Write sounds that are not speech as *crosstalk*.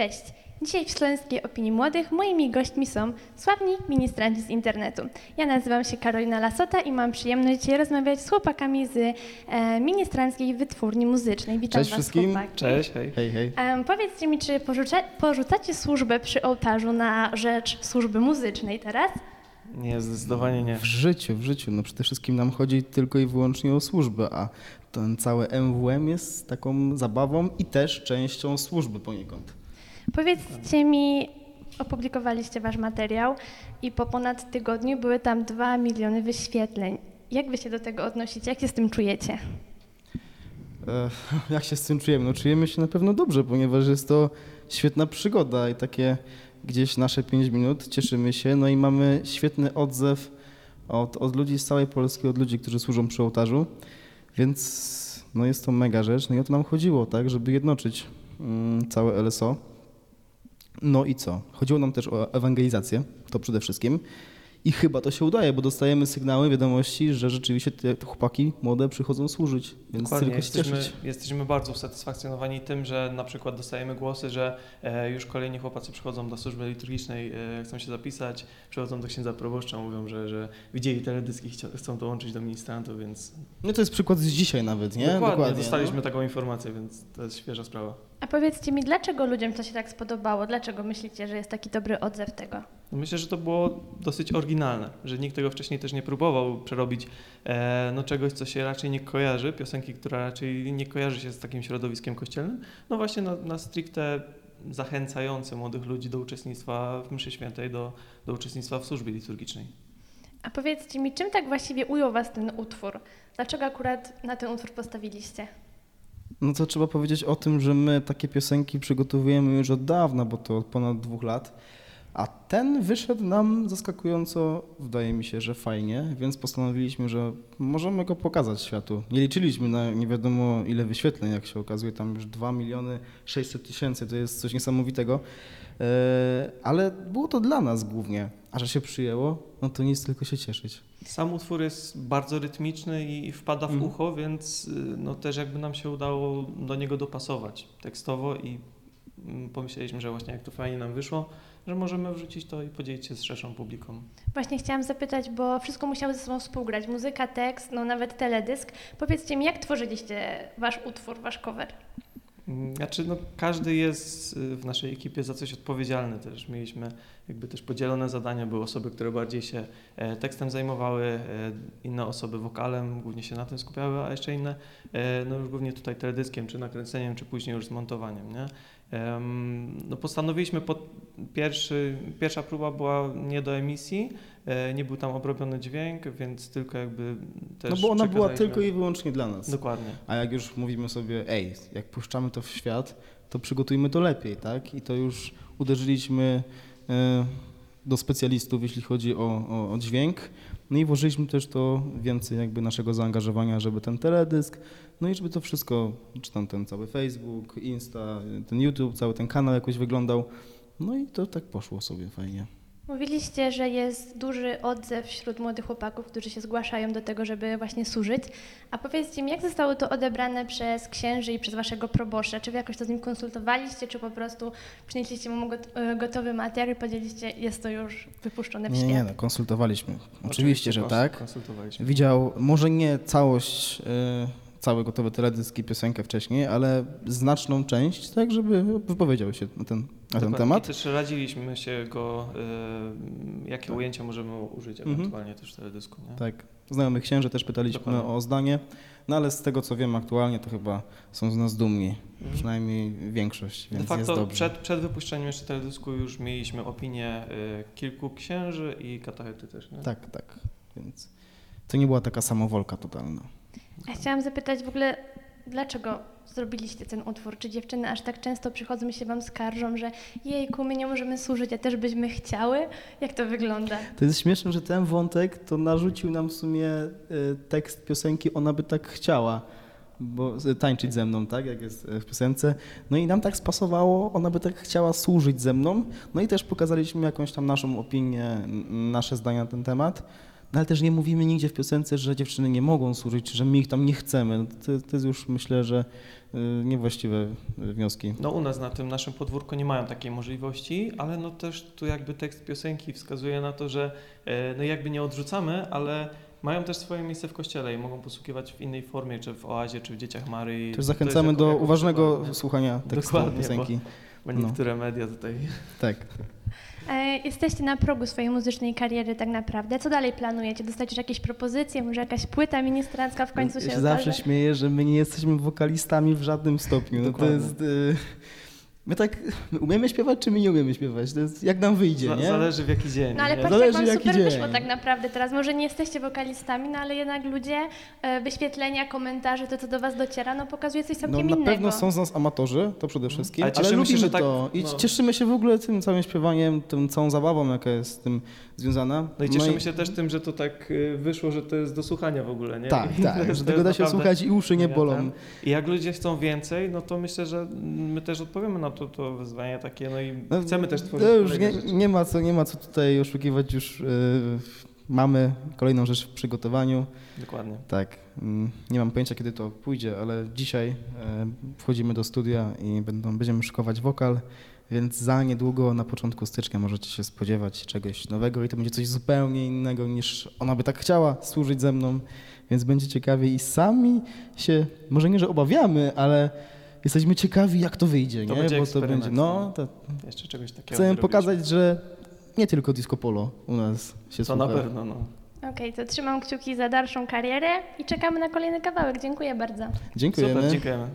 Cześć! Dzisiaj w Śląskiej Opinii Młodych moimi gośćmi są sławni ministranci z internetu. Ja nazywam się Karolina Lasota i mam przyjemność dzisiaj rozmawiać z chłopakami z e, ministranckiej wytwórni muzycznej. Witam Cześć was, wszystkim. chłopaki. Cześć, hej. Hej, hej. Em, powiedzcie mi, czy porzuca, porzucacie służbę przy ołtarzu na rzecz służby muzycznej teraz? Nie, zdecydowanie nie. W życiu, w życiu. No przede wszystkim nam chodzi tylko i wyłącznie o służbę, a ten cały MWM jest taką zabawą i też częścią służby poniekąd. Powiedzcie mi, opublikowaliście wasz materiał i po ponad tygodniu były tam 2 miliony wyświetleń. Jak wy się do tego odnosicie? Jak się z tym czujecie? E, *laughs* jak się z tym czujemy? No czujemy się na pewno dobrze, ponieważ jest to świetna przygoda i takie gdzieś nasze 5 minut, cieszymy się, no i mamy świetny odzew od, od ludzi z całej Polski, od ludzi, którzy służą przy ołtarzu, więc no jest to mega rzecz, no i o to nam chodziło, tak, żeby jednoczyć mm, całe LSO. No i co? Chodziło nam też o ewangelizację, to przede wszystkim. I chyba to się udaje, bo dostajemy sygnały, wiadomości, że rzeczywiście te, te chłopaki młode przychodzą służyć, więc Dokładnie, tylko się jesteśmy, cieszyć. jesteśmy bardzo usatysfakcjonowani tym, że na przykład dostajemy głosy, że e, już kolejni chłopacy przychodzą do służby liturgicznej, e, chcą się zapisać, przychodzą do księdza proboszcza, mówią, że, że widzieli teledyski chcą dołączyć do ministrantów, więc No to jest przykład z dzisiaj nawet, nie? dokładnie, dostaliśmy no. taką informację, więc to jest świeża sprawa. Powiedzcie mi, dlaczego ludziom to się tak spodobało? Dlaczego myślicie, że jest taki dobry odzew tego? Myślę, że to było dosyć oryginalne, że nikt tego wcześniej też nie próbował przerobić e, no czegoś, co się raczej nie kojarzy, piosenki, która raczej nie kojarzy się z takim środowiskiem kościelnym, no właśnie na, na stricte zachęcające młodych ludzi do uczestnictwa w mszy świętej, do, do uczestnictwa w służbie liturgicznej. A powiedzcie mi, czym tak właściwie ujął was ten utwór? Dlaczego akurat na ten utwór postawiliście? No to trzeba powiedzieć o tym, że my takie piosenki przygotowujemy już od dawna, bo to od ponad dwóch lat. A ten wyszedł nam zaskakująco, wydaje mi się, że fajnie, więc postanowiliśmy, że możemy go pokazać światu. Nie liczyliśmy na nie wiadomo ile wyświetleń, jak się okazuje, tam już 2 miliony 600 tysięcy, to jest coś niesamowitego. E, Ale było to dla nas głównie, a że się przyjęło, no to nic, tylko się cieszyć. Sam utwór jest bardzo rytmiczny i wpada w Mhm. ucho, więc y, no też jakby nam się udało do niego dopasować tekstowo i pomyśleliśmy, że właśnie jak to fajnie nam wyszło, że możemy wrzucić to i podzielić się z szerszą publiką. Właśnie chciałam zapytać, bo wszystko musiało ze sobą współgrać. Muzyka, tekst, no nawet teledysk. Powiedzcie mi, jak tworzyliście wasz utwór, wasz cover? Mm, Znaczy, no, każdy jest y, w naszej ekipie za coś odpowiedzialny też. Mieliśmy jakby też podzielone zadania. Były osoby, które bardziej się e, tekstem zajmowały, e, inne osoby wokalem, głównie się na tym skupiały, a jeszcze inne, e, no już głównie tutaj teledyskiem, czy nakręceniem, czy później już zmontowaniem, nie? No postanowiliśmy, pod pierwszy, pierwsza próba była nie do emisji, e, nie był tam obrobiony dźwięk, więc tylko jakby też No bo ona była tylko i wyłącznie dla nas. Dokładnie. A jak już mówimy sobie, ej, jak puszczamy to w świat, to przygotujmy to lepiej, tak? I to już uderzyliśmy e, do specjalistów, jeśli chodzi o, o, o dźwięk. No i włożyliśmy też to więcej jakby naszego zaangażowania, żeby ten teledysk, no i żeby to wszystko, czy tam ten cały Facebook, Insta, ten YouTube, cały ten kanał jakoś wyglądał. No i to tak poszło sobie fajnie. Mówiliście, że jest duży odzew wśród młodych chłopaków, którzy się zgłaszają do tego, żeby właśnie służyć. A powiedzcie mi, jak zostało to odebrane przez księży i przez waszego proboszcza? Czy wy jakoś to z nim konsultowaliście, czy po prostu przynieśliście mu e, gotowy materiał i powiedzieliście, jest to już wypuszczone w Nie, świat? nie, no, konsultowaliśmy. Oczywiście, że kons- tak. Konsultowaliśmy. Widział może nie całość, e, cały gotowy teledysk i piosenkę wcześniej, ale znaczną część, tak żeby wypowiedział się na ten, na ten temat. I też radziliśmy się go, y, jakie ujęcia możemy użyć Mhm. ewentualnie też w teledysku. Nie? Tak. Znajomych księży też pytaliśmy Dokładnie. o zdanie, no ale z tego co wiem aktualnie, to chyba są z nas dumni. Mhm. Przynajmniej większość, De więc jest facto dobrze. przed, przed wypuszczeniem jeszcze teledysku już mieliśmy opinię y, kilku księży i katechety też. Nie? Tak, tak. Więc to nie była taka samowolka totalna. Ja chciałam zapytać w ogóle, dlaczego zrobiliście ten utwór? Czy dziewczyny aż tak często przychodzą i się wam skarżą, że jejku, my nie możemy służyć, a też byśmy chciały? Jak to wygląda? To jest śmieszne, że ten wątek to narzucił nam w sumie e, tekst piosenki Ona by tak chciała, bo e, tańczyć ze mną, tak, jak jest e, w piosence. No i nam tak spasowało, ona by tak chciała służyć ze mną. No i też pokazaliśmy jakąś tam naszą opinię, nasze zdania na ten temat. No ale też nie mówimy nigdzie w piosence, że dziewczyny nie mogą służyć, że my ich tam nie chcemy. No To, to jest już myślę, że y, niewłaściwe y, wnioski. No u nas na tym naszym podwórku nie mają takiej możliwości, ale no też tu jakby tekst piosenki wskazuje na to, że e, no jakby nie odrzucamy, ale mają też swoje miejsce w kościele i mogą posługiwać w innej formie, czy w oazie, czy w Dzieciach Maryi. Też zachęcamy do uważnego słuchania tekstu Dokładnie, piosenki. Bo No. niektóre media tutaj Tak. E, Jesteście na progu swojej muzycznej kariery tak naprawdę. Co dalej planujecie? Dostać już jakieś propozycje? Może jakaś płyta ministrancka w końcu ja się się zawsze śmieję, że my nie jesteśmy wokalistami w żadnym stopniu. No to jest... Y, my tak, my umiemy śpiewać, czy my nie umiemy śpiewać? To jest jak nam wyjdzie, za, nie? zależy w jaki dzień. No ale nie? patrzcie, Zależy, jak wam super dzień. wyszło tak naprawdę teraz. Może nie jesteście wokalistami, no ale jednak ludzie, e, wyświetlenia, komentarze, to co do was dociera, no pokazuje coś No całkiem na innego. pewno są z nas amatorzy, to przede wszystkim, Ale ale, cieszymy się, lubimy że tak, to i no. cieszymy się w ogóle tym całym śpiewaniem, tą całą zabawą, jaka jest z tym związana. No i cieszymy się też tym, że to tak y, wyszło, że to jest do słuchania w ogóle, nie? Tak, I *laughs* to tak, że to tego da się naprawdę słuchać i uszy nie bolą. I jak ludzie chcą więcej, no to myślę, że my też odpowiemy na to, to wyzwanie takie, no i No, chcemy też tworzyć To już nie, nie, ma co, nie ma co tutaj oszukiwać, już yy, mamy kolejną rzecz w przygotowaniu. Dokładnie. Tak, mm, nie mam pojęcia kiedy to pójdzie, ale dzisiaj e, wchodzimy do studia i będą, będziemy szykować wokal, więc za niedługo, na początku stycznia możecie się spodziewać czegoś nowego i to będzie coś zupełnie innego niż ona by tak chciała służyć ze mną, więc będzie ciekawie i sami się, może nie, że obawiamy, ale jesteśmy ciekawi jak to wyjdzie, To nie? będzie Bo to będzie, no, no. to Jeszcze czegoś takiego chcemy zrobić. pokazać, że nie tylko disco polo u nas się To słucha. na pewno, no. Okej, to trzymam kciuki za dalszą karierę i czekamy na kolejny kawałek. Dziękuję bardzo. Dziękujemy. Super, dziękujemy.